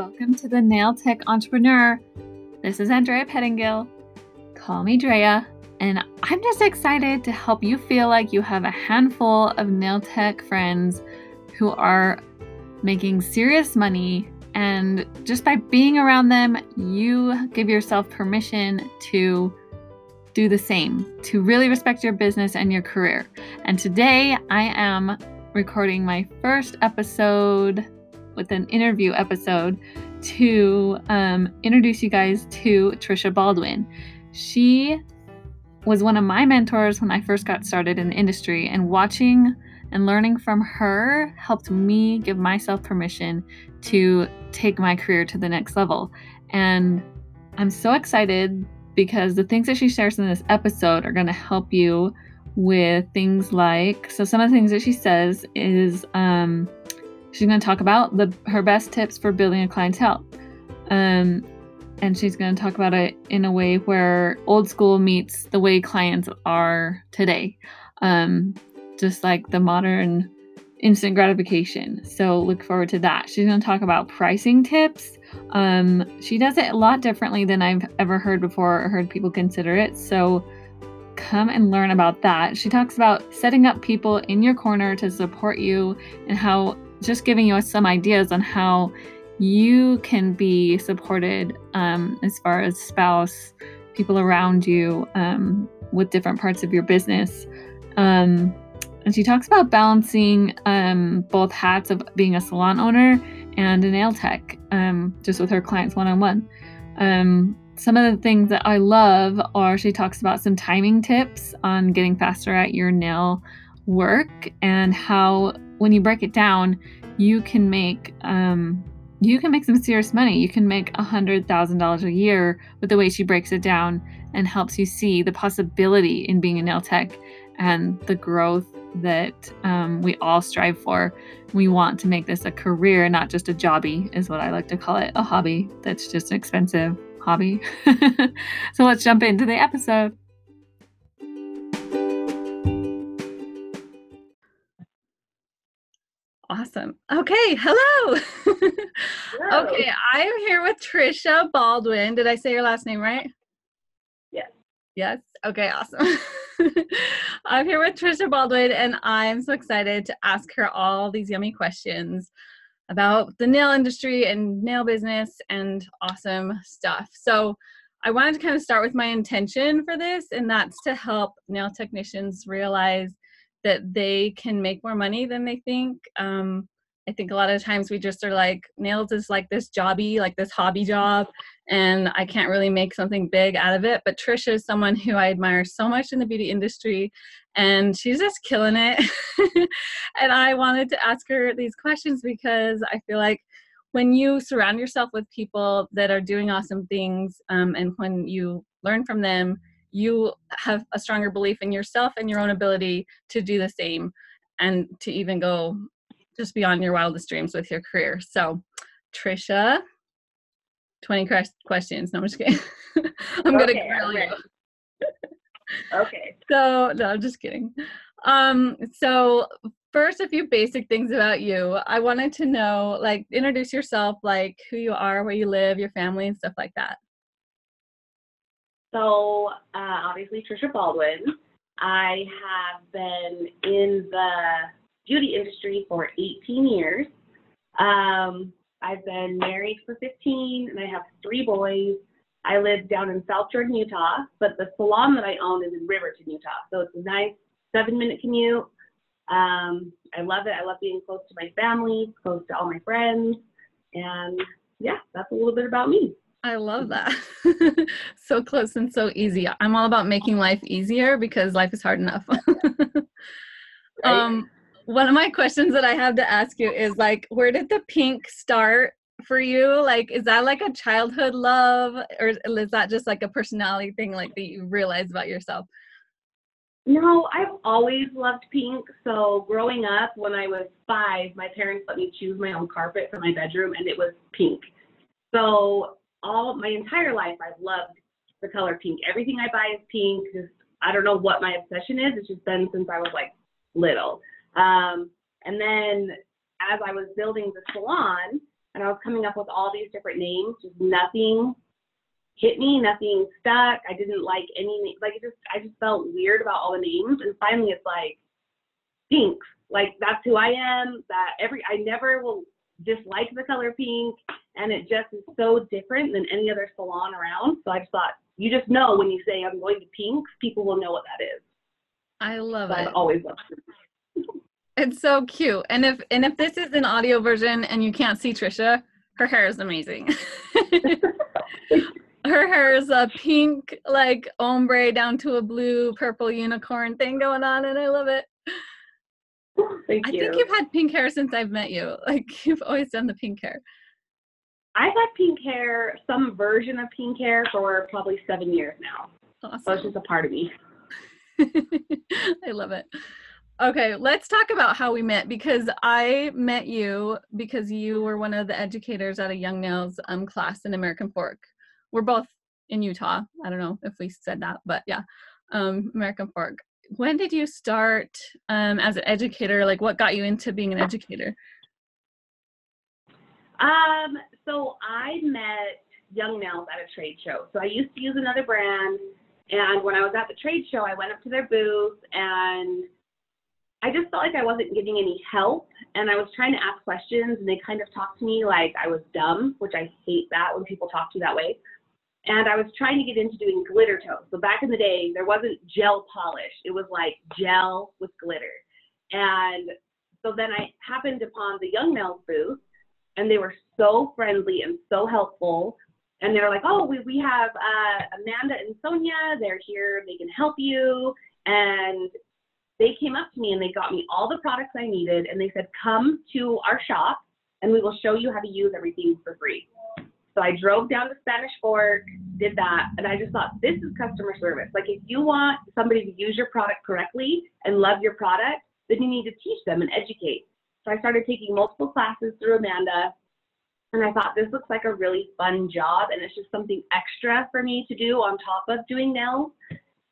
welcome to the Nail Tech Entrepreneur. This is Andrea Pettingill. Call me Drea, and I'm just excited to help you feel like you have a handful of nail tech friends who are making serious money. And just by being around them, you give yourself permission to do the same, to really respect your business and your career. And today I am recording my first episode with an interview episode to um, introduce you guys to Trisha Baldwin. She was one of my mentors when I first got started in the industry, and watching and learning from her helped me give myself permission to take my career to the next level. And I'm so excited because the things that she shares in this episode are going to help you with things like so some of the things that she says is um, she's going to talk about the her best tips for building a clientele. Um, and she's going to talk about it in a way where old school meets the way clients are today. Um, just like the modern instant gratification. So look forward to that. She's going to talk about pricing tips. Um, she does it a lot differently than i've ever heard before or heard people consider it. So come and learn about that. She talks about setting up people in your corner to support you and how just giving you some ideas on how you can be supported um, as far as spouse, people around you um, with different parts of your business. Um, and she talks about balancing um, both hats of being a salon owner and a nail tech, um, just with her clients one on one some of the things that I love are she talks about some timing tips on getting faster at your nail work and how when you break it down, you can make um, you can make some serious money. You can make a hundred thousand dollars a year with the way she breaks it down and helps you see the possibility in being a nail tech and the growth that um, we all strive for. We want to make this a career, not just a jobby, is what I like to call it, a hobby that's just an expensive hobby. so let's jump into the episode. Awesome. Okay, hello. hello. okay, I'm here with Trisha Baldwin. Did I say your last name right? Yes. Yes. Okay, awesome. I'm here with Trisha Baldwin, and I'm so excited to ask her all these yummy questions about the nail industry and nail business and awesome stuff. So I wanted to kind of start with my intention for this, and that's to help nail technicians realize that they can make more money than they think. Um, I think a lot of times we just are like, nails is like this jobby, like this hobby job, and I can't really make something big out of it. But Trisha is someone who I admire so much in the beauty industry, and she's just killing it. and I wanted to ask her these questions because I feel like when you surround yourself with people that are doing awesome things, um, and when you learn from them, you have a stronger belief in yourself and your own ability to do the same and to even go just beyond your wildest dreams with your career. So, Trisha, 20 questions. No, I'm just kidding. I'm okay, gonna grill you. okay. So no, I'm just kidding. Um, so first a few basic things about you. I wanted to know, like, introduce yourself, like who you are, where you live, your family, and stuff like that. So uh, obviously Trisha Baldwin. I have been in the beauty industry for 18 years. Um, I've been married for 15 and I have three boys. I live down in South Jordan, Utah, but the salon that I own is in Riverton, Utah. So it's a nice seven minute commute. Um, I love it. I love being close to my family, close to all my friends. And yeah, that's a little bit about me. I love that. so close and so easy. I'm all about making life easier because life is hard enough. Um, one of my questions that I have to ask you is like, where did the pink start for you? Like, is that like a childhood love, or is that just like a personality thing, like that you realize about yourself? No, I've always loved pink. So growing up, when I was five, my parents let me choose my own carpet for my bedroom, and it was pink. So all my entire life, I've loved the color pink. Everything I buy is pink. I don't know what my obsession is. It's just been since I was like little. Um, and then as I was building the salon, and I was coming up with all these different names, just nothing hit me, nothing stuck. I didn't like any like it just I just felt weird about all the names and finally it's like pink. Like that's who I am. That every I never will dislike the color pink and it just is so different than any other salon around. So I just thought you just know when you say I'm going to pink, people will know what that is. I love so it. I've always loved it. It's so cute. And if and if this is an audio version and you can't see Trisha, her hair is amazing. her hair is a pink like ombre down to a blue purple unicorn thing going on and I love it. Thank I you. think you've had pink hair since I've met you. Like you've always done the pink hair. I've had pink hair, some version of pink hair for probably seven years now. Awesome. So it's just a part of me. I love it. Okay, let's talk about how we met because I met you because you were one of the educators at a Young Nails um, class in American Fork. We're both in Utah. I don't know if we said that, but yeah, um, American Fork. When did you start um, as an educator? Like, what got you into being an educator? Um, so I met Young Nails at a trade show. So I used to use another brand, and when I was at the trade show, I went up to their booth and I just felt like I wasn't getting any help and I was trying to ask questions and they kind of talked to me like I was dumb, which I hate that when people talk to you that way. And I was trying to get into doing glitter toes. So back in the day, there wasn't gel polish. It was like gel with glitter. And so then I happened upon the Young Nails booth and they were so friendly and so helpful. And they're like, oh, we, we have uh, Amanda and Sonia. They're here. They can help you. And they came up to me and they got me all the products I needed and they said, come to our shop and we will show you how to use everything for free. So I drove down to Spanish Fork, did that, and I just thought, this is customer service. Like, if you want somebody to use your product correctly and love your product, then you need to teach them and educate. So I started taking multiple classes through Amanda, and I thought, this looks like a really fun job, and it's just something extra for me to do on top of doing nails.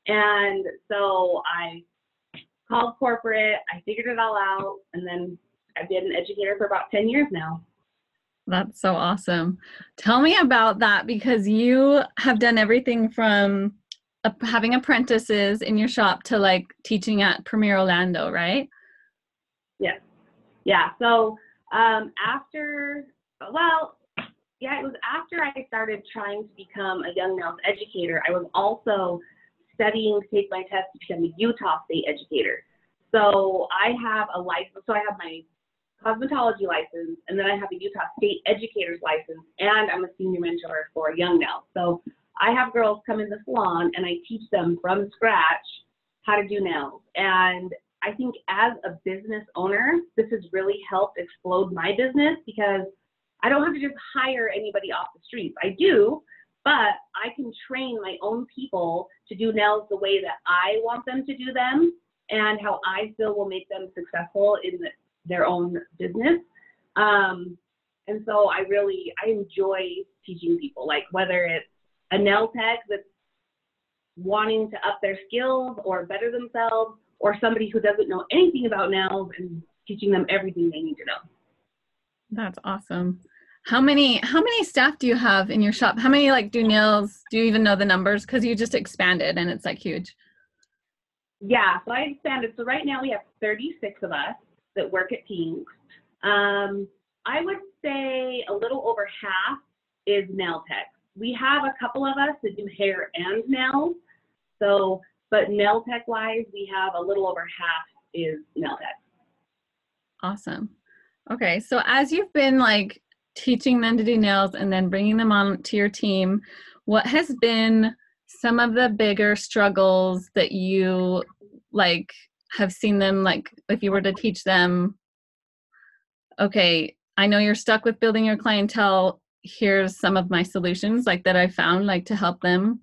And so I called corporate. I figured it all out, and then I've been an educator for about 10 years now. That's so awesome. Tell me about that because you have done everything from having apprentices in your shop to like teaching at Premier Orlando, right? Yes. Yeah. So um, after, well, yeah, it was after I started trying to become a young nails educator. I was also studying to take my test to become a Utah State educator. So I have a license. So I have my cosmetology license, and then I have a Utah State educator's license, and I'm a senior mentor for Young Nails. So I have girls come in the salon, and I teach them from scratch how to do nails. And I think as a business owner, this has really helped explode my business because I don't have to just hire anybody off the streets. I do, but I can train my own people to do nails the way that I want them to do them and how I feel will make them successful in the, their own business. Um, and so I really I enjoy teaching people, like whether it's a nail tech that's wanting to up their skills or better themselves, or somebody who doesn't know anything about nails and teaching them everything they need to know. That's awesome. How many how many staff do you have in your shop? How many like do nails? Do you even know the numbers? Because you just expanded and it's like huge. Yeah, so I expanded. So right now we have 36 of us that work at Pinks. Um, I would say a little over half is nail tech. We have a couple of us that do hair and nails. So, but nail tech wise, we have a little over half is nail tech. Awesome. Okay, so as you've been like teaching them to do nails and then bringing them on to your team, what has been some of the bigger struggles that you like have seen them like if you were to teach them okay i know you're stuck with building your clientele. Here's some of my solutions like that i found like to help them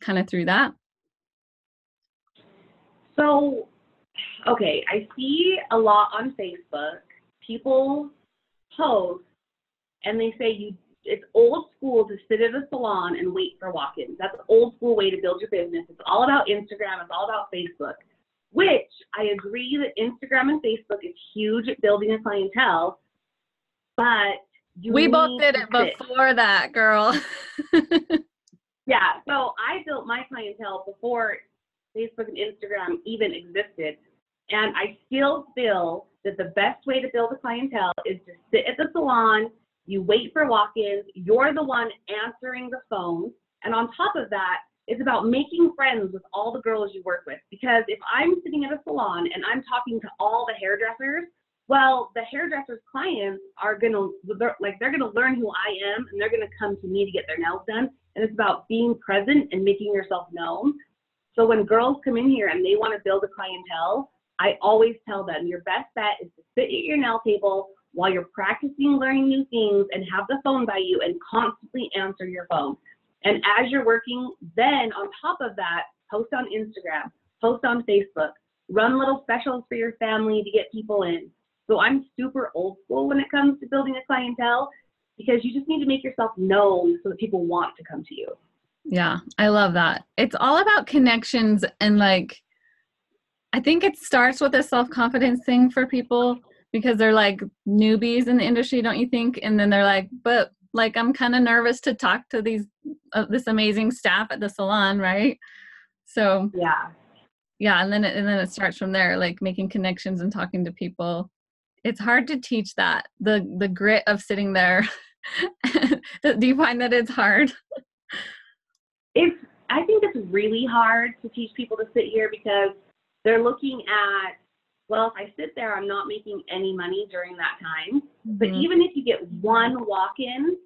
kind of through that? So okay i see a lot on facebook people post and they say you it's old school to sit at a salon and wait for walk-ins. That's an old school way to build your business. It's all about Instagram. It's all about Facebook. Which I agree that Instagram and Facebook is huge at building a clientele, but You we both did it sit. before that, girl. Yeah, so I built my clientele before Facebook and Instagram even existed. And I still feel that the best way to build a clientele is to sit at the salon, you wait for walk ins, you're the one answering the phone. And on top of that, it's about making friends with all the girls you work with. Because if I'm sitting at a salon and I'm talking to all the hairdressers, well, the hairdressers' clients are gonna they're, like they're gonna learn who I am, and they're gonna come to me to get their nails done. And it's about being present and making yourself known. So when girls come in here and they want to build a clientele, I always tell them your best bet is to sit at your nail table while you're practicing learning new things and have the phone by you and constantly answer your phone. And as you're working, then on top of that, post on Instagram, post on Facebook, run little specials for your family to get people in. So I'm super old school when it comes to building a clientele because you just need to make yourself known so that people want to come to you. Yeah, I love that. It's all about connections and like I think it starts with a self-confidence thing for people because they're like newbies in the industry, don't you think? And then they're like, "But like I'm kind of nervous to talk to these uh, this amazing staff at the salon, right?" So, Yeah. yeah, and then it, and then it starts from there, like making connections and talking to people. It's hard to teach that. The the grit of sitting there. Do you find that it's hard? it's I think it's really hard to teach people to sit here because they're looking at well, if I sit there, I'm not making any money during that time. But Mhm. even if you get one walk-in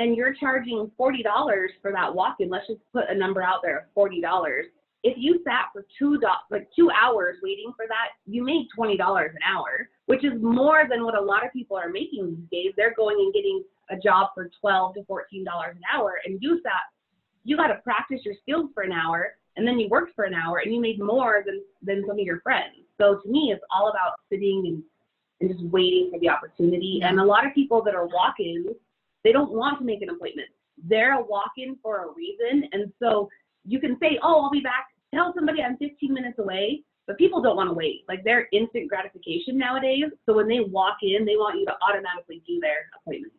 and you're charging forty dollars for that walk-in, let's just put a number out there of forty dollars. If you sat for two do- like two hours waiting for that, you made twenty dollars an hour, which is more than what a lot of people are making these days. They're going and getting a job for twelve to fourteen dollars an hour, and you sat you got to practice your skills for an hour and then you worked for an hour and you made more than than some of your friends so to me it's all about sitting and, and just waiting for the opportunity. And a lot of people that are walk-ins they don't want to make an appointment. They're a walk-in for a reason. And so you can say oh i'll be back. Tell somebody i'm 15 minutes away but people don't want to wait. Like they're instant gratification nowadays. So when they walk in they want you to automatically do their appointment.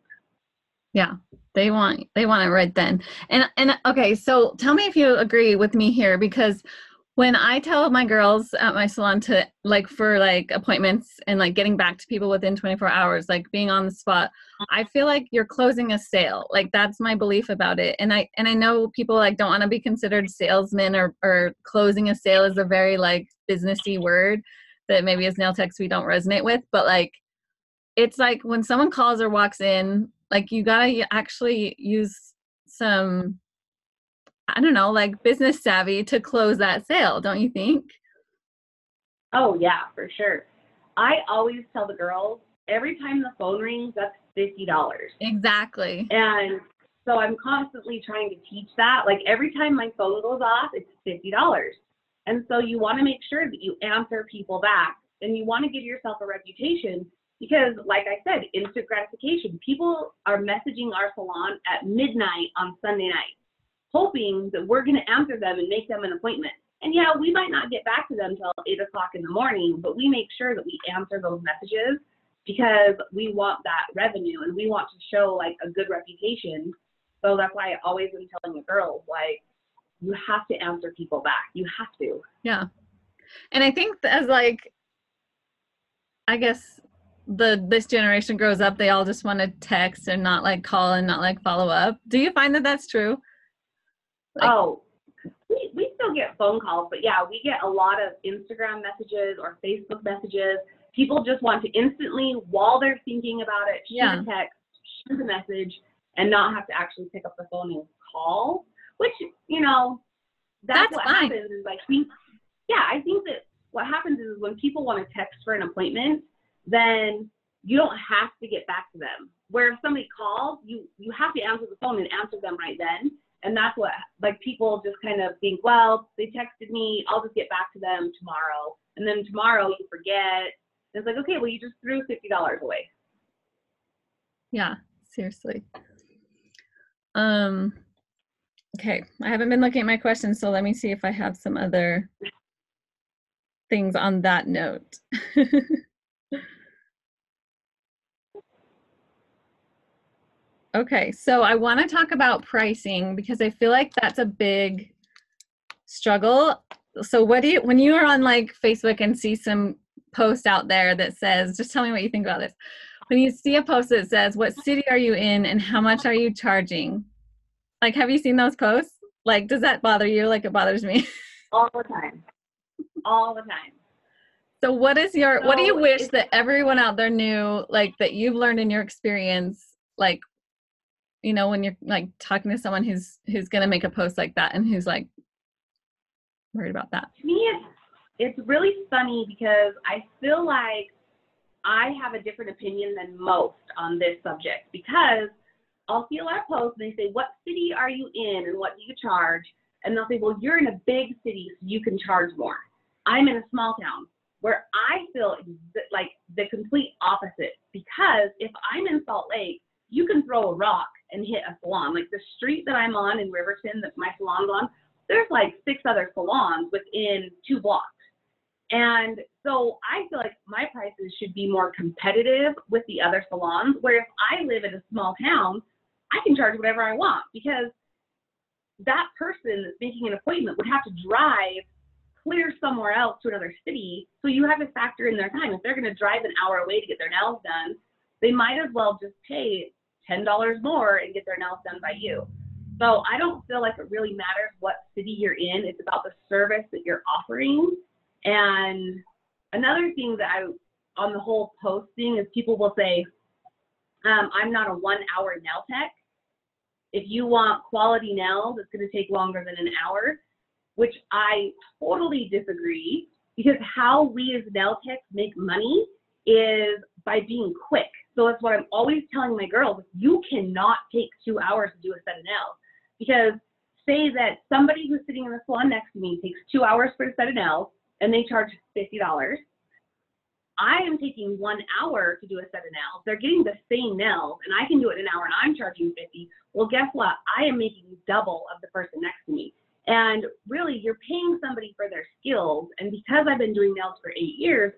Yeah, they want they want it right then. And and okay, so tell me if you agree with me here because when I tell my girls at my salon to like for like appointments and like getting back to people within 24 hours, like being on the spot, I feel like you're closing a sale. Like that's my belief about it. And I and I know people like don't want to be considered salesmen or or closing a sale is a very like businessy word that maybe as nail techs we don't resonate with, but like it's like when someone calls or walks in like you gotta actually use some i don't know like business savvy to close that sale don't you think Oh yeah, for sure. I always tell the girls every time the phone rings, that's fifty dollars. exactly And so I'm constantly trying to teach that. Like every time my phone goes off, it's fifty dollars. And so you want to make sure that you answer people back and you want to give yourself a reputation because like I said, instant gratification. People are messaging our salon at midnight on Sunday night, hoping that we're going to answer them and make them an appointment. And yeah, we might not get back to them till eight o'clock in the morning, but we make sure that we answer those messages because we want that revenue and we want to show like a good reputation. So that's why I always am telling the girls, like, you have to answer people back. You have to. yeah and i think as like i guess the this generation grows up they all just want to text and not like call and not like follow up do you find that that's true Like- oh, we, we still get phone calls, but yeah, we get a lot of Instagram messages or Facebook messages. People just want to instantly, while they're thinking about it, shoot Yeah. a text, shoot a message, and not have to actually pick up the phone and call. Which you know, that's, That's what fine. happens. Is think, yeah, I think that what happens is when people want to text for an appointment, then you don't have to get back to them. Where if somebody calls, you you have to answer the phone and answer them right then. And that's what like people just kind of think, well, they texted me, I'll just get back to them tomorrow. And then tomorrow you forget. And it's like, okay, well you just threw fifty dollars away. Yeah, seriously. Um okay, I haven't been looking at my questions, so let me see if I have some other things on that note. Okay, so I want to talk about pricing because I feel like that's a big struggle. So what do you when you are on like Facebook and see some post out there that says just tell me what you think about this. When you see a post that says what city are you in and how much are you charging? Like have you seen those posts? Like does that bother you like it bothers me? All the time. All the time. So what is your so what do you wish that everyone out there knew like that you've learned in your experience like you know when you're like talking to someone who's who's to make a post like that and who's like worried about that. To me it's it's really funny because i feel like i have a different opinion than most on this subject because i'll see a lot of posts and they say what city are you in and what do you charge? And they'll say well you're in a big city so you can charge more. I'm in a small town where i feel like the complete opposite because if i'm in salt lake you can throw a rock and hit a salon. Like the street that I'm on in Riverton, that my salon's on, there's like six other salons within two blocks. And so I feel like my prices should be more competitive with the other salons. Where if I live in a small town, I can charge whatever I want because that person that's making an appointment would have to drive clear somewhere else to another city. So you have to factor in their time. If they're going to drive an hour away to get their nails done, they might as well just pay $10 more and get their nails done by you. So I don't feel like it really matters what city you're in. It's about the service that you're offering. And another thing that I, on the whole posting, is people will say, um, I'm not a one hour nail tech. If you want quality nails, it's going to take longer than an hour, which I totally disagree because how we as nail techs make money is by being quick. So that's what I'm always telling my girls. You cannot take two hours to do a set of nails because say that somebody who's sitting in the salon next to me takes two hours for a set of nails and they charge $50. I am taking one hour to do a set of nails. They're getting the same nails and I can do it in an hour and I'm charging 50. Well, guess what? I am making double of the person next to me. And really, you're paying somebody for their skills. And because I've been doing nails for eight years,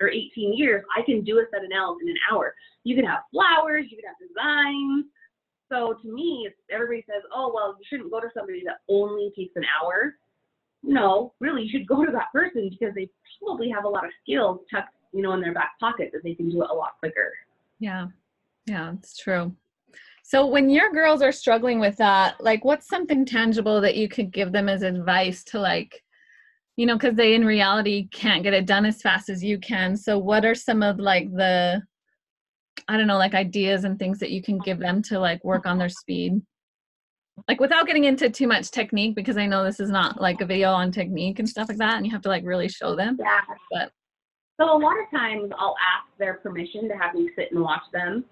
or 18 years, I can do a set of nails in an hour. You can have flowers, you can have designs. So to me, everybody says, oh, well, you shouldn't go to somebody that only takes an hour. No, really, you should go to that person because they probably have a lot of skills tucked, you know, in their back pocket that they can do it a lot quicker. Yeah, yeah, it's true. So when your girls are struggling with that, like what's something tangible that you could give them as advice to like you know because they in reality can't get it done as fast as you can. So what are some of like the i don't know like ideas and things that you can give them to like work on their speed? Like without getting into too much technique because i know this is not like a video on technique and stuff like that and you have to like really show them yeah. but so a lot of times i'll ask their permission to have me sit and watch them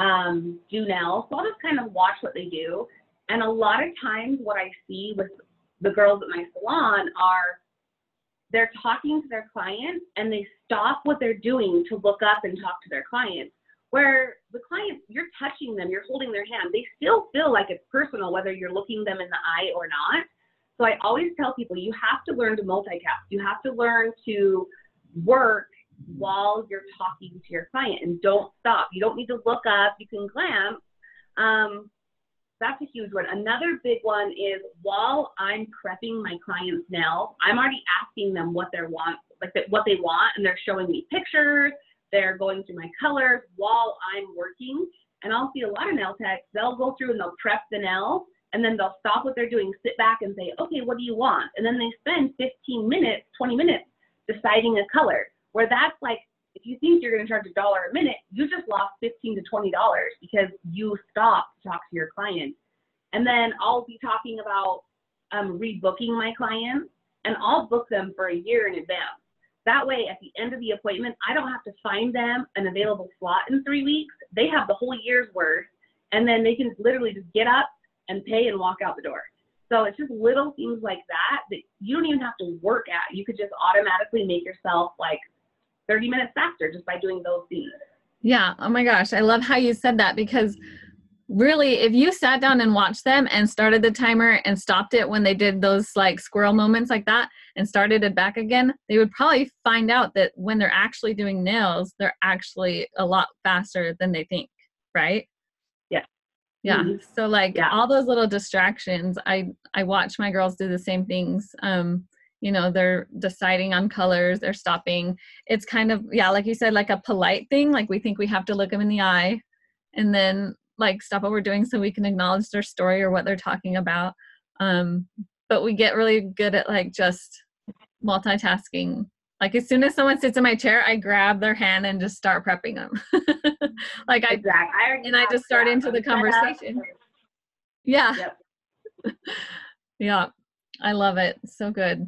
um, do nails. So i'll just kind of watch what they do. And a lot of times what i see with the girls at my salon are they're talking to their client and they stop what they're doing to look up and talk to their client. Where the client, you're touching them, you're holding their hand, they still feel like it's personal whether you're looking them in the eye or not. So I always tell people you have to learn to multitask. You have to learn to work while you're talking to your client and don't stop. You don't need to look up. You can glance. Um, that's a huge one. Another big one is while I'm prepping my clients now, I'm already asking them what they want, like what they want, and they're showing me pictures. They're going through my colors while I'm working. And I'll see a lot of nail techs, they'll go through and they'll prep the nails and then they'll stop what they're doing, sit back and say, okay, what do you want? And then they spend 15 minutes, 20 minutes deciding a color. Where that's like if you think you're going to charge a dollar a minute, you just lost 15 to 20 dollars because you stopped to talk to your client. And then I'll be talking about um, rebooking my clients, and I'll book them for a year in advance. That way, at the end of the appointment, I don't have to find them an available slot in three weeks. They have the whole year's worth, and then they can literally just get up and pay and walk out the door. So it's just little things like that that you don't even have to work at. You could just automatically make yourself like 30 minutes faster just by doing those things. Yeah. Oh my gosh. I love how you said that because really, if you sat down and watched them and started the timer and stopped it when they did those like squirrel moments like that and started it back again, they would probably find out that when they're actually doing nails, they're actually a lot faster than they think. Right. Yeah. Yeah. Mm-hmm. So like yeah. all those little distractions, I I watch my girls do the same things. Um, you know, they're deciding on colors, they're stopping. It's kind of yeah, like you said, like a polite thing. Like we think we have to look them in the eye, and then like stop what we're doing so we can acknowledge their story or what they're talking about. Um, but we get really good at like just multitasking like as soon as someone sits in my chair, I grab their hand and just start prepping them. like I exactly. I and I just start into the conversation. Yeah. Yep. yeah. I love it. So good.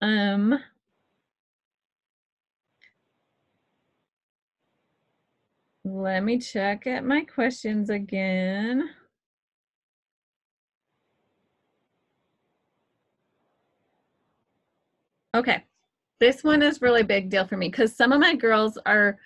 Um Let me check at my questions again. Okay this one is really big deal for me because some of my girls are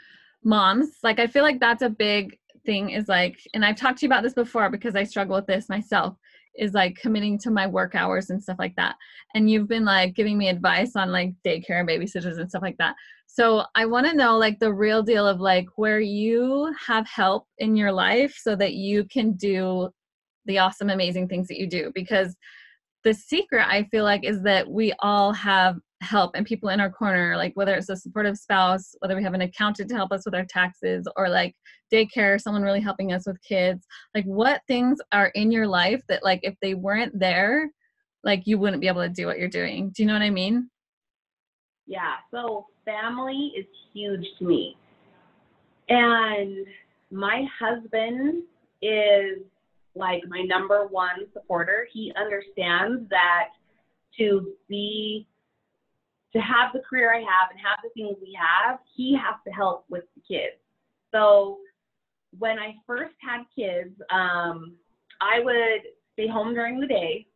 moms. Like I feel like that's a big thing is like, and I've talked to you about this before because I struggle with this myself, is like committing to my work hours and stuff like that. And you've been like giving me advice on like daycare and babysitters and stuff like that. So I want to know like the real deal of like where you have help in your life so that you can do the awesome, amazing things that you do because the secret i feel like is that we all have help and people in our corner like whether it's a supportive spouse whether we have an accountant to help us with our taxes or like daycare someone really helping us with kids like what things are in your life that like if they weren't there like you wouldn't be able to do what you're doing? Do you know what i mean? Yeah so family is huge to me. And my husband is like my number one supporter. He understands that to be to have the career I have and have the things we have, he has to help with the kids. So when I first had kids, um, I would stay home during the day,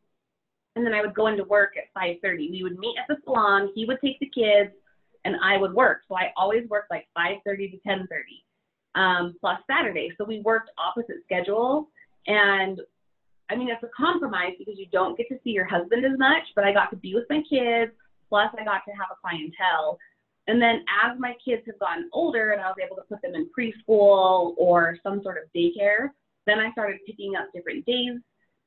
and then I would go into work at 5:30. We would meet at the salon. He would take the kids, and I would work. So I always worked like 5:30 to 10:30, um, plus Saturday. So we worked opposite schedules, and I mean it's a compromise because you don't get to see your husband as much, but I got to be with my kids Plus, I got to have a clientele. And then as my kids have gotten older and I was able to put them in preschool or some sort of daycare, then I started picking up different days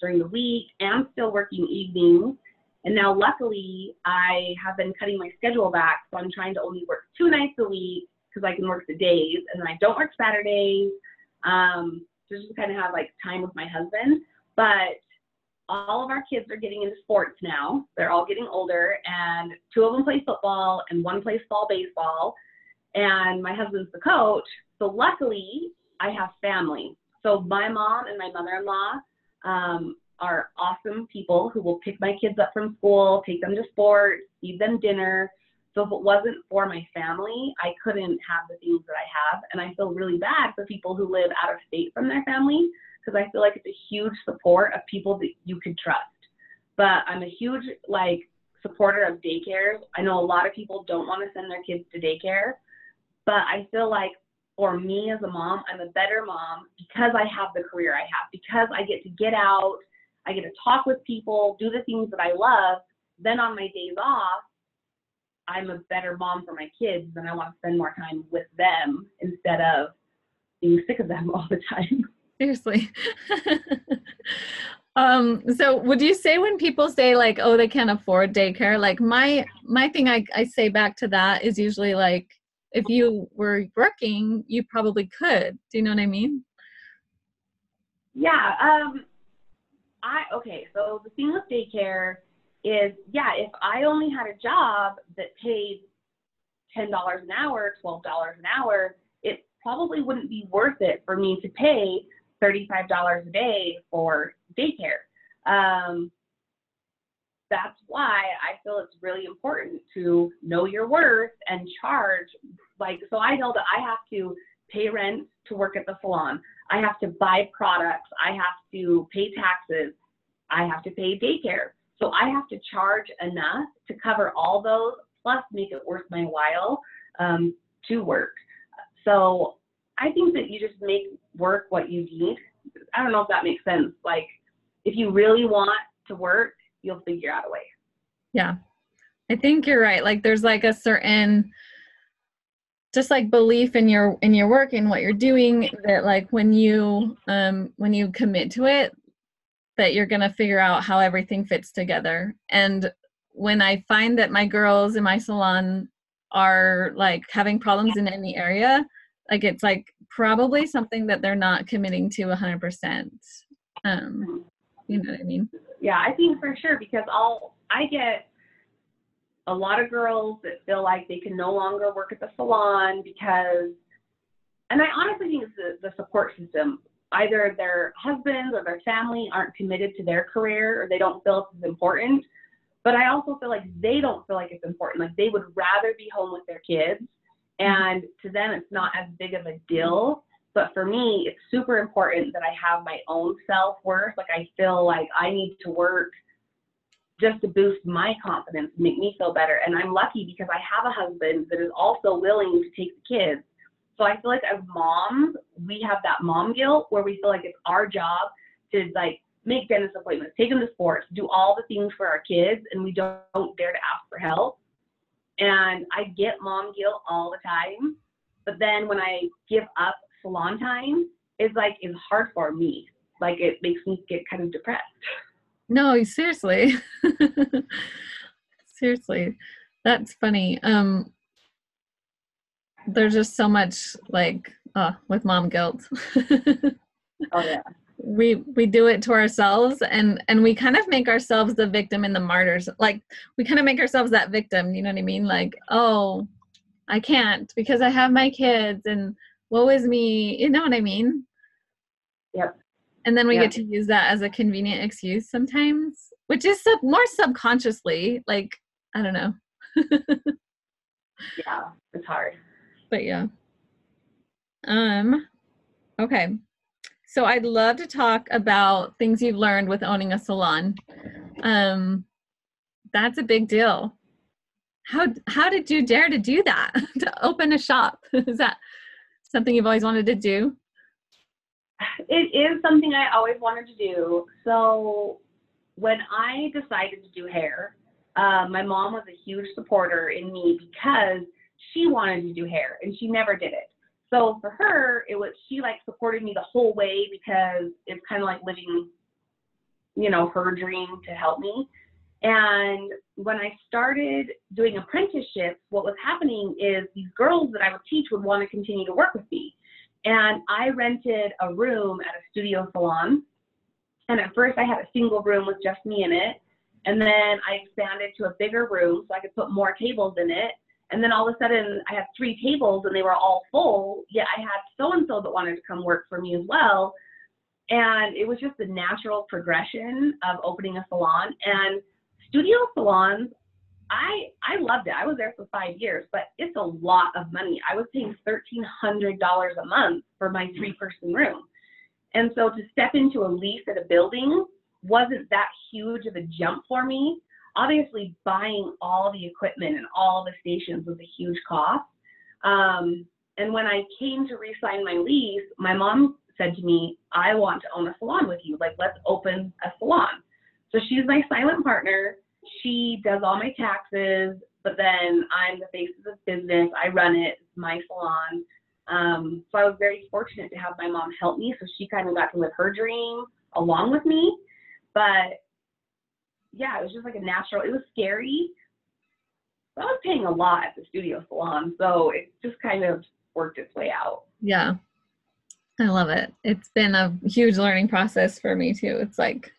during the week and still working evenings. And now, luckily, I have been cutting my schedule back. So I'm trying to only work two nights a week because I can work the days. And then I don't work Saturdays. Um, just to kind of have like time with my husband. But all of our kids are getting into sports now. They're all getting older, and two of them play football, and one plays fall baseball. And my husband's the coach. So luckily, I have family. So my mom and my mother-in-law um, are awesome people who will pick my kids up from school, take them to sports, feed them dinner. So if it wasn't for my family, I couldn't have the things that I have. And I feel really bad for people who live out of state from their family because I feel like it's a huge support of people that you can trust. But I'm a huge like supporter of daycares. I know a lot of people don't want to send their kids to daycare, but I feel like for me as a mom, I'm a better mom because I have the career I have, because I get to get out, I get to talk with people, do the things that I love. Then on my days off, I'm a better mom for my kids and I want to spend more time with them instead of being sick of them all the time. seriously. Um so would you say when people say like oh they can't afford daycare like my my thing I, I say back to that is usually like if you were working you probably could. Do you know what i mean? Yeah um i okay so the thing with daycare is yeah if i only had a job that paid ten dollars an hour twelve dollars an hour it probably wouldn't be worth it for me to pay $35 a day for daycare. Um, that's why I feel it's really important to know your worth and charge. Like, so I know that I have to pay rent to work at the salon. I have to buy products. I have to pay taxes. I have to pay daycare. So I have to charge enough to cover all those, plus make it worth my while um, to work. So I think that you just make work what you need. I don't know if that makes sense. Like, if you really want to work, you'll figure out a way. Yeah. I think you're right. Like, there's like a certain just like belief in your in your work and what you're doing that like when you um when you commit to it that you're going to figure out how everything fits together. And when i find that my girls in my salon are like having problems in any area like it's like probably something that they're not committing to 100% um you know what i mean? Yeah i think for sure because i'll i get a lot of girls that feel like they can no longer work at the salon because and i honestly think it's the, the support system either their husbands or their family aren't committed to their career or they don't feel it's important. But i also feel like they don't feel like it's important. Like they would rather be home with their kids. And to them it's not as big of a deal. But for me it's super important that i have my own self-worth. Like i feel like i need to work just to boost my confidence make me feel better. And i'm lucky because i have a husband that is also willing to take the kids so i feel like as moms we have that mom guilt where we feel like it's our job to like make dentist appointments take them to sports do all the things for our kids and we don't, dare to ask for help and I get mom guilt all the time. But then when I give up salon time, it's like it's hard for me. Like it makes me get kind of depressed. No, seriously. seriously. That's funny. Um there's just so much like uh with mom guilt. oh yeah. We we do it to ourselves and and we kind of make ourselves the victim and the martyrs. Like we kind of make ourselves that victim you know what i mean? Like oh i can't because i have my kids and woe is me you know what i mean? Yep. And then we yep. get to use that as a convenient excuse sometimes which is sub- more subconsciously like i don't know. Yeah it's hard but yeah um okay so I'd love to talk about things you've learned with owning a salon. Um, that's a big deal. How how did you dare to do that? to open a shop? Is that something you've always wanted to do? It is something I always wanted to do. So when I decided to do hair, uh, my mom was a huge supporter in me because she wanted to do hair and she never did it. So for her, it was she like supported me the whole way because it's kind of like living, you know, her dream to help me. And when I started doing apprenticeships, what was happening is these girls that I would teach would want to continue to work with me. And I rented a room at a studio salon. And at first I had a single room with just me in it. And then I expanded to a bigger room so I could put more tables in it. And then all of a sudden, I had three tables and they were all full. Yet I had so and so that wanted to come work for me as well. And it was just the natural progression of opening a salon. And studio salons, I I loved it. I was there for five years, but it's a lot of money. I was paying thirteen hundred dollars a month for my three person room. And so to step into a lease at a building wasn't that huge of a jump for me obviously buying all the equipment and all the stations was a huge cost. Um, and when I came to re-sign my lease, my mom said to me, I want to own a salon with you. Like, let's open a salon. So she's my silent partner. She does all my taxes, but then I'm the face of the business. I run it. My salon. Um, so I was very fortunate to have my mom help me. So she kind of got to live her dream along with me. But yeah, it was just like a natural. It was scary. But I was paying a lot at the studio salon, so it just kind of worked its way out. Yeah. I love it. It's been a huge learning process for me too. It's like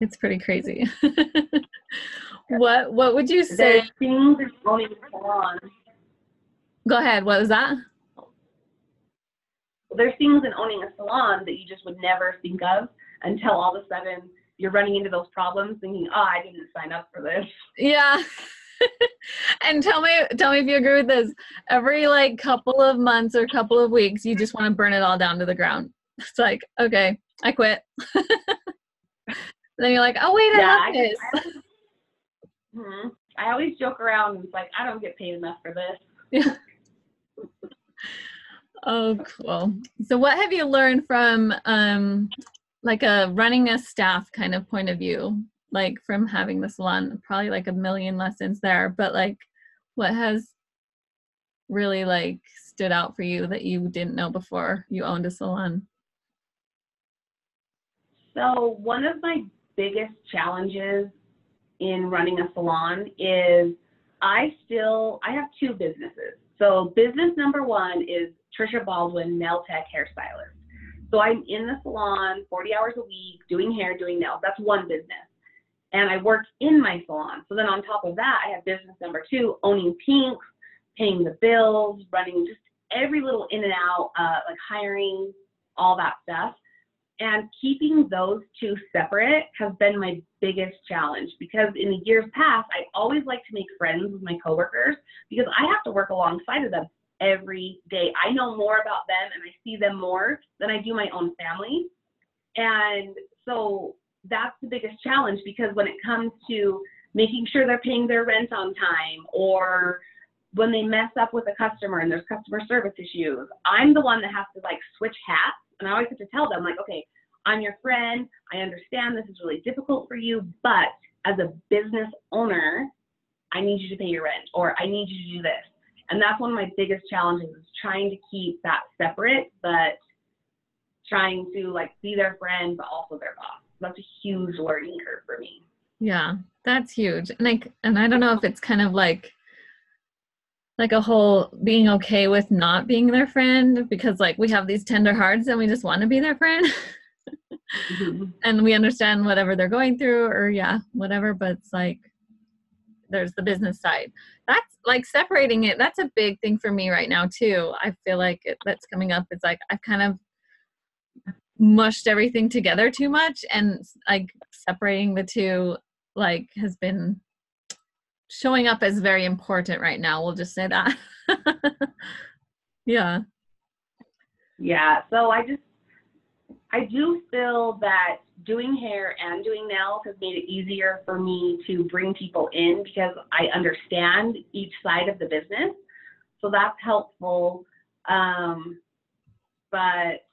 it's pretty crazy. what what would you say? There's things in owning a salon. Go ahead. What was that? There's things in owning a salon that you just would never think of until all of a sudden you're running into those problems thinking, oh, I didn't sign up for this. Yeah. and tell me tell me if you agree with this. Every like couple of months or couple of weeks, you just want to burn it all down to the ground. It's like, okay, I quit. then you're like, oh wait, I yeah, love this. I, I, mm-hmm. I always joke around and it's like, I don't get paid enough for this. Yeah. oh, cool. So, what have you learned from um, like a running a staff kind of point of view like from having the salon probably like a million lessons there but like what has really like stood out for you that you didn't know before you owned a salon? So, one of my biggest challenges in running a salon is I still I have two businesses. So, business number 1 is Trisha Baldwin Nail Tech Hairstylist. So, I'm in the salon 40 hours a week doing hair, doing nails. That's one business. And I work in my salon. So then on top of that, I have business number 2, owning Pinks, paying the bills, running just every little in and out, uh, like hiring, all that stuff. And keeping those two separate has been my biggest challenge because in the years past, I always like to make friends with my coworkers because I have to work alongside of them every day. I know more about them and I see them more than I do my own family. And so that's the biggest challenge because when it comes to making sure they're paying their rent on time or when they mess up with a customer and there's customer service issues, I'm the one that has to like switch hats and I always have to tell them, like, okay, I'm your friend. I understand this is really difficult for you, but as a business owner, I need you to pay your rent or I need you to do this. And that's one of my biggest challenges is trying to keep that separate, but trying to like be their friend, but also their boss. That's a huge learning curve for me. Yeah, that's huge. And like, and I don't know if it's kind of like like a whole being okay with not being their friend because like we have these tender hearts and we just want to be their friend mm-hmm. and we understand whatever they're going through or yeah whatever but it's like there's the business side that's like separating it that's a big thing for me right now too i feel like it, that's coming up it's like i've kind of mushed everything together too much and like separating the two like has been showing up as very important right now. We'll just say that. yeah. Yeah. So I just, I do feel that doing hair and doing nails has made it easier for me to bring people in because I understand each side of the business. So that's helpful. Um, but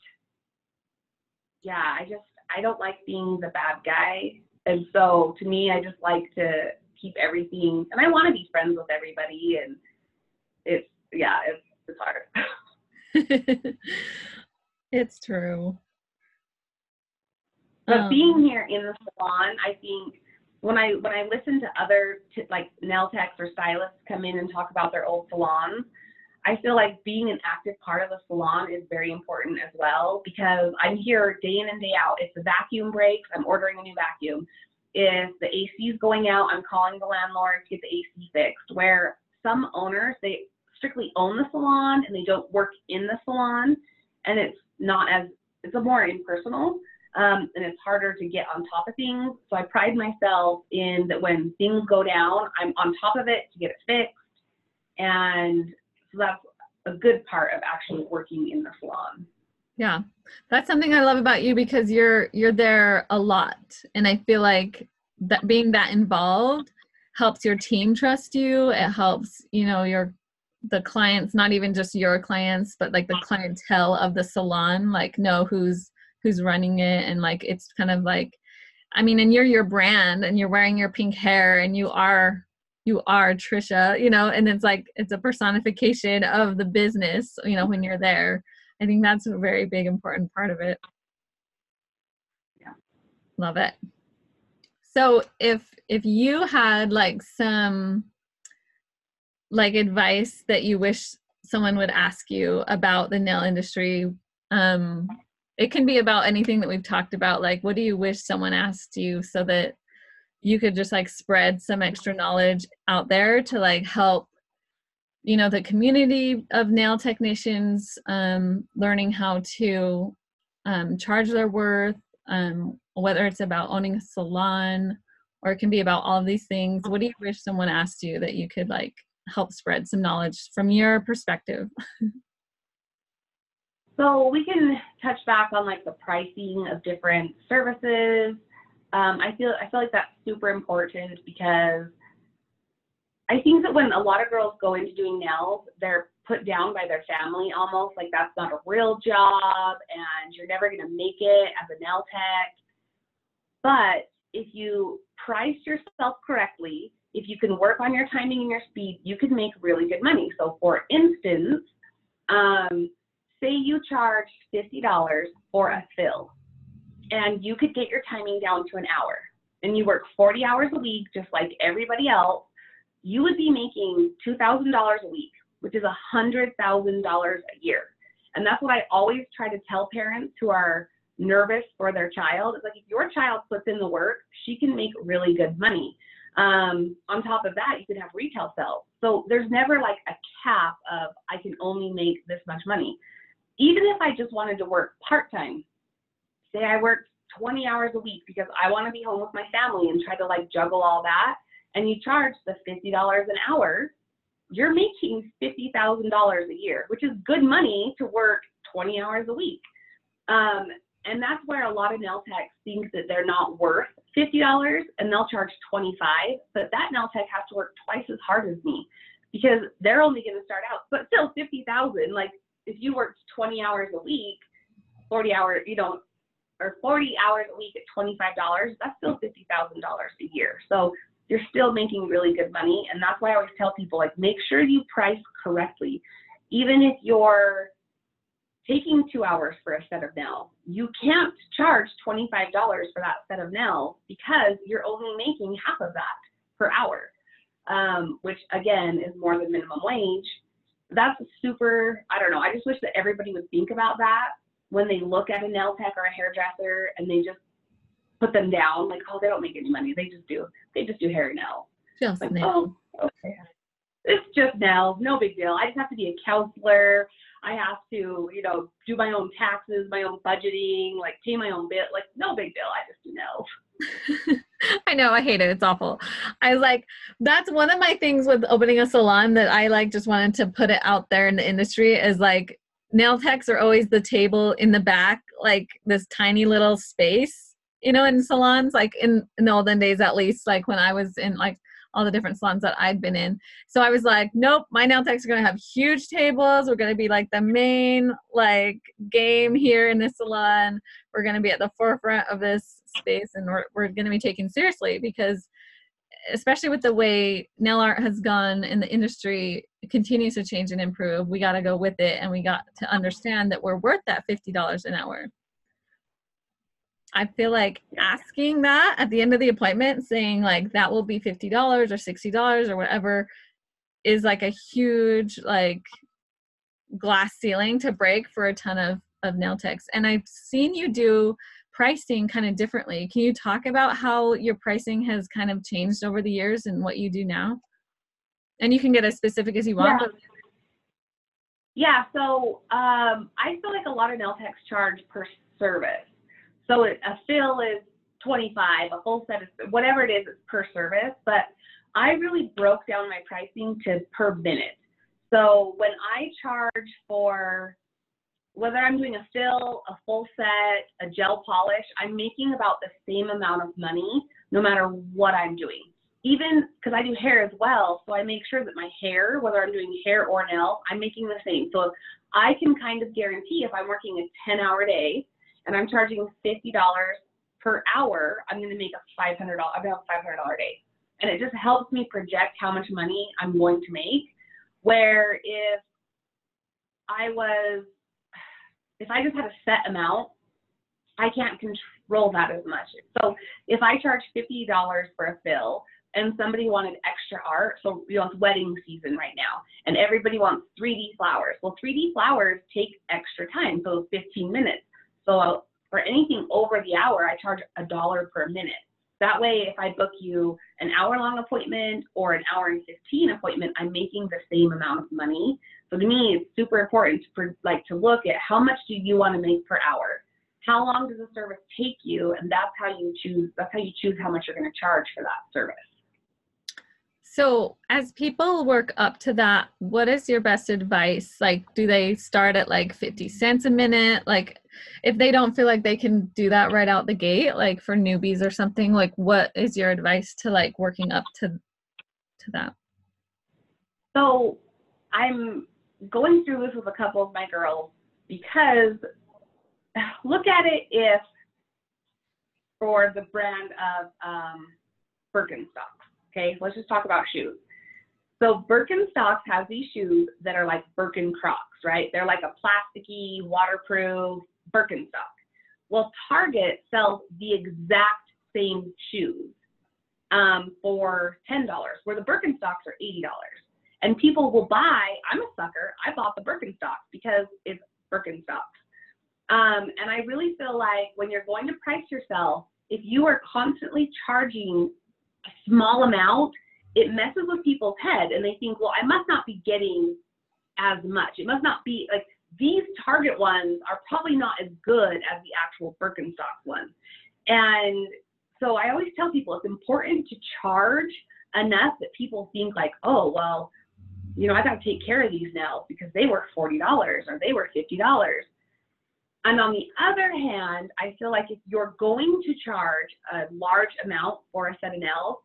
yeah, I just, I don't like being the bad guy. And so to me, I just like to keep everything and I want to be friends with everybody and it's yeah, it's it's hard. it's true. But um, being here in the salon, I think when I when I listen to other t- like nail techs or stylists come in and talk about their old salons, I feel like being an active part of the salon is very important as well because I'm here day in and day out. If the vacuum breaks, I'm ordering a new vacuum if the AC is going out, I'm calling the landlord to get the AC fixed. Where some owners, they strictly own the salon and they don't work in the salon, and it's not as it's a more impersonal um, and it's harder to get on top of things. So I pride myself in that when things go down, I'm on top of it to get it fixed, and so that's a good part of actually working in the salon. Yeah. That's something I love about you because you're you're there a lot and I feel like that being that involved helps your team trust you. It helps, you know, your the clients, not even just your clients, but like the clientele of the salon like know who's who's running it and like it's kind of like I mean, and you're your brand and you're wearing your pink hair and you are you are Trisha, you know, and it's like it's a personification of the business, you know, when you're there. I think that's a very big important part of it. Yeah. Love it. So if if you had like some like advice that you wish someone would ask you about the nail industry, um it can be about anything that we've talked about like what do you wish someone asked you so that you could just like spread some extra knowledge out there to like help you know the community of nail technicians um, learning how to um, charge their worth um, whether it's about owning a salon or it can be about all of these things. What do you wish someone asked you that you could like help spread some knowledge from your perspective so we can touch back on like the pricing of different services um, i feel i feel like that's super important because I think that when a lot of girls go into doing nails, they're put down by their family almost like that's not a real job and you're never going to make it as a nail tech. But if you price yourself correctly if you can work on your timing and your speed, you can make really good money. So, for instance, um, say you charge $50 for a fill, and you could get your timing down to an hour, and you work 40 hours a week, just like everybody else, you would be making $2,000 a week, which is $100,000 a year. And that's what I always try to tell parents who are nervous for their child. It's like if your child puts in the work, she can make really good money. Um, on top of that, you could have retail sales. So there's never like a cap of I can only make this much money. Even if I just wanted to work part time, say I worked 20 hours a week because I want to be home with my family and try to like juggle all that, and you charge the $50 an hour, you're making $50,000 a year, which is good money to work 20 hours a week. Um, and that's where a lot of nail techs think that they're not worth $50 and they'll charge 25 but that nail tech has to work twice as hard as me because they're only going to start out but still 50000 like if you worked 20 hours a week 40 hours you know or 40 hours a week at $25 that's still $50000 a year so you're still making really good money and that's why i always tell people like make sure you price correctly even if you're taking two hours for a set of nails. You can't charge $25 for that set of nails because you're only making half of that per hour, um, which again is more than minimum wage. That's super, I don't know, I just wish that everybody would think about that when they look at a nail tech or a hairdresser and they just put them down like, oh, they don't make any money. They just do, they just do hair and nails. Just like, nails. Oh, okay. It's just nails, no big deal. I just have to be a counselor. I have to, you know, do my own taxes, my own budgeting, like pay my own bill. Like, no big deal. I just do nails. I know, I hate it. It's awful. I was like that's one of my things with opening a salon that I like just wanted to put it out there in the industry is like nail techs are always the table in the back, like this tiny little space, you know, in salons, like in, in the olden days at least, like when I was in like all the different salons that I'd been in. So I was like, nope, my nail techs are gonna have huge tables. We're gonna be like the main like game here in this salon. We're gonna be at the forefront of this space and we're, we're gonna be taken seriously because especially with the way nail art has gone in the industry continues to change and improve we got to go with it and we got to understand that we're worth that $50 an hour I feel like asking that at the end of the appointment, saying like that will be fifty dollars or sixty dollars or whatever, is like a huge like glass ceiling to break for a ton of of nail techs. And I've seen you do pricing kind of differently. Can you talk about how your pricing has kind of changed over the years and what you do now? And you can get as specific as you want. Yeah. Yeah, so um, I feel like a lot of nail techs charge per service. So it, a fill is 25, a full set is whatever it is, it's per service. But I really broke down my pricing to per minute. So when I charge for whether I'm doing a fill, a full set, a gel polish, I'm making about the same amount of money no matter what I'm doing. Even because I do hair as well, so I make sure that my hair, whether I'm doing hair or nail, I'm making the same. So I can kind of guarantee if I'm working a 10 hour day, and I'm charging fifty dollars per hour, I'm going to make a five hundred dollars. I'm going to have a five hundred dollar day, and it just helps me project how much money I'm going to make. Where if I was, if I just had a set amount, I can't control that as much. So if I charge fifty dollars for a fill, and somebody wanted extra art. So, you know, it's wedding season right now, and everybody wants 3D flowers. Well, 3D flowers take extra time, so 15 minutes. So I'll, for anything over the hour, I charge a dollar per minute. That way, if I book you an hour long appointment or an hour and 15 appointment, I'm making the same amount of money. So to me, it's super important for like to look at how much do you want to make per hour? How long does the service take you? And that's how you choose, that's how you choose how much you're going to charge for that service. So, as people work up to that, what is your best advice? Like, do they start at like 50 cents a minute? Like, if they don't feel like they can do that right out the gate, like for newbies or something, like, what is your advice to like working up to to that? So, I'm going through this with a couple of my girls because look at it if for the brand of um, Birkenstock Okay, let's just talk about shoes. So Birkenstocks has these shoes that are like Birken Crocs, right? They're like a plasticky, waterproof Birkenstock. Well, Target sells the exact same shoes um, for $10, where the Birkenstocks are $80. And people will buy, I'm a sucker, I bought the Birkenstocks because it's Birkenstocks. Um, and I really feel like when you're going to price yourself, if you are constantly charging a small amount, it messes with people's head and they think, well, I must not be getting as much. It must not be like these Target ones are probably not as good as the actual Birkenstock ones. And so I always tell people it's important to charge enough that people think like, oh, well, you know, I got to take care of these nails because they were $40 or they were $50. And on the other hand, I feel like if you're going to charge a large amount for a set of nails,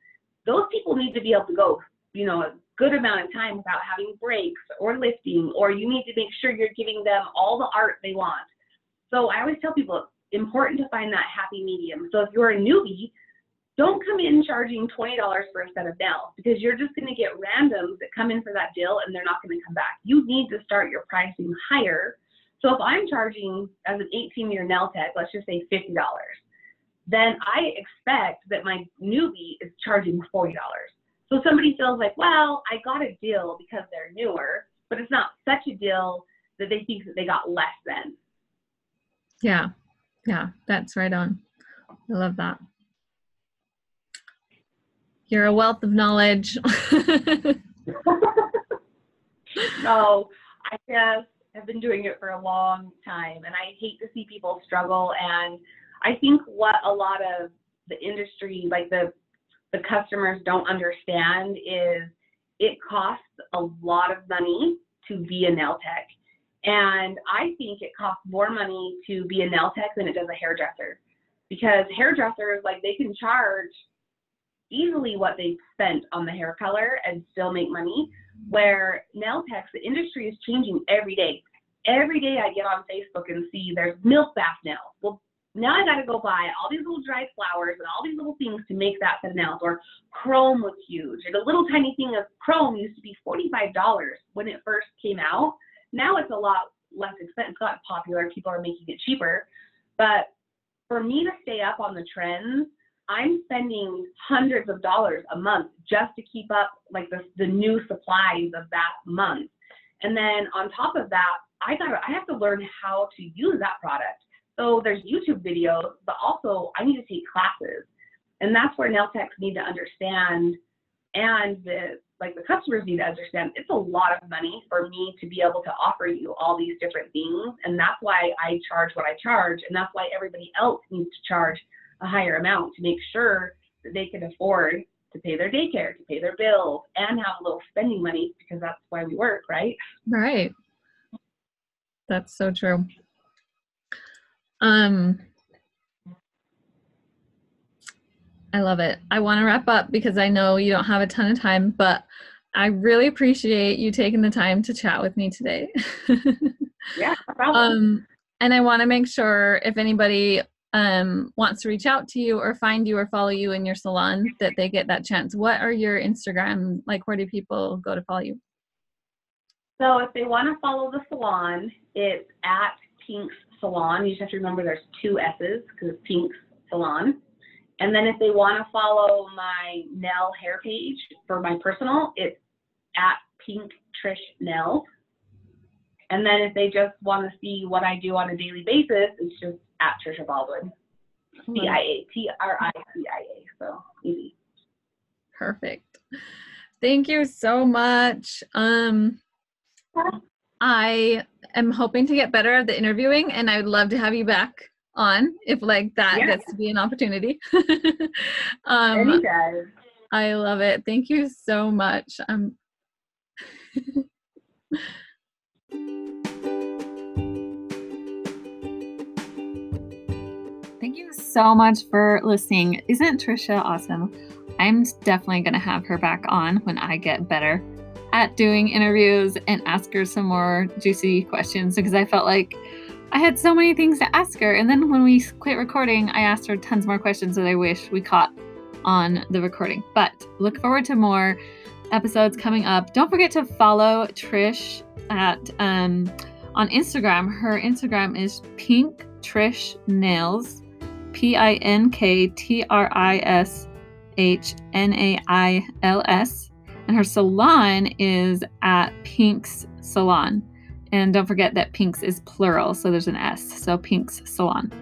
those people need to be able to go, you know, a good amount of time without having breaks or lifting, or you need to make sure you're giving them all the art they want. So I always tell people it's important to find that happy medium. So if you're a newbie, don't come in charging $20 for a set of nails because you're just going to get randoms that come in for that deal and they're not going to come back. You need to start your pricing higher. So if I'm charging as an 18 year nail tech, let's just say $50, then I expect that my newbie is charging $40. So somebody feels like, well, I got a deal because they're newer, but it's not such a deal that they think that they got less than. Yeah. Yeah, that's right on. I love that. You're a wealth of knowledge. no, I just have been doing it for a long time and I hate to see people struggle and I think what a lot of the industry, like the the customers don't understand is it costs a lot of money to be a nail tech. And I think it costs more money to be a nail tech than it does a hairdresser. Because hairdressers, like they can charge easily what they've spent on the hair color and still make money. Where nail techs, the industry is changing every day. Every day I get on Facebook and see there's milk bath nails. Well, now I got to go buy all these little dried flowers and all these little things to make that set of nails. Or chrome was huge. And a little tiny thing of chrome used to be $45 when it first came out. Now it's a lot less expensive. It's got popular. People are making it cheaper. But for me to stay up on the trends, I'm spending hundreds of dollars a month just to keep up like the, the new supplies of that month. And then on top of that, I got I have to learn how to use that product. So there's YouTube videos, but also I need to take classes. And that's where nail techs need to understand and the like the customers need to understand it's a lot of money for me to be able to offer you all these different things. And that's why I charge what I charge. And that's why everybody else needs to charge a higher amount to make sure that they can afford to pay their daycare, to pay their bills, and have a little spending money because that's why we work, right? Right. That's so true. Um, I love it. I want to wrap up because I know you don't have a ton of time, but I really appreciate you taking the time to chat with me today. yeah, no um, and I want to make sure if anybody um, wants to reach out to you or find you or follow you in your salon, that they get that chance. What are your Instagram like? Where do people go to follow you? So if they want to follow the salon, it's at Pink's Salon. You just have to remember there's two S's because it's Pink's Salon. And then if they want to follow my Nell hair page for my personal, it's at Pink Trish Nails. And then if they just want to see what I do on a daily basis, it's just at Trisha Baldwin. T I A T R I C I A. So easy. Perfect. Thank you so much. Um I am hoping to get better at the interviewing and I would love to have you back on if like that yeah. gets to be an opportunity. um Anytime. I love it. Thank you so much. Um so much for listening. Isn't Trisha awesome? I'm definitely going to have her back on when I get better at doing interviews and ask her some more juicy questions because I felt like I had so many things to ask her. And then when we quit recording, I asked her tons more questions that I wish we caught on the recording. But look forward to more episodes coming up. Don't forget to follow Trish at um, on Instagram. Her Instagram is Pink Trish Nails, P I N K T R I S H N A I L S, and her salon is at Pink's Salon. And don't forget that Pink's is plural, so there's an S, so Pink's Salon.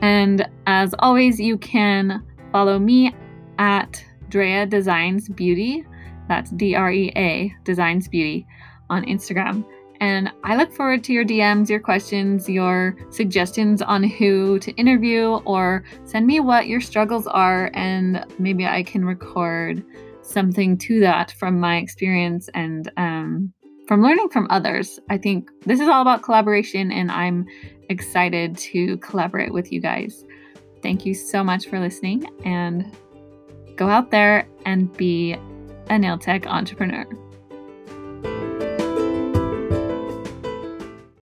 And as always, you can follow me at Drea Designs Beauty. That's D R E A Designs Beauty on Instagram. And I look forward to your DMs, your questions, your suggestions on who to interview, or send me what your struggles are, and maybe I can record something to that from my experience and um, from learning from others. I think this is all about collaboration, and I'm excited to collaborate with you guys. Thank you so much for listening, and go out there and be a nail tech entrepreneur.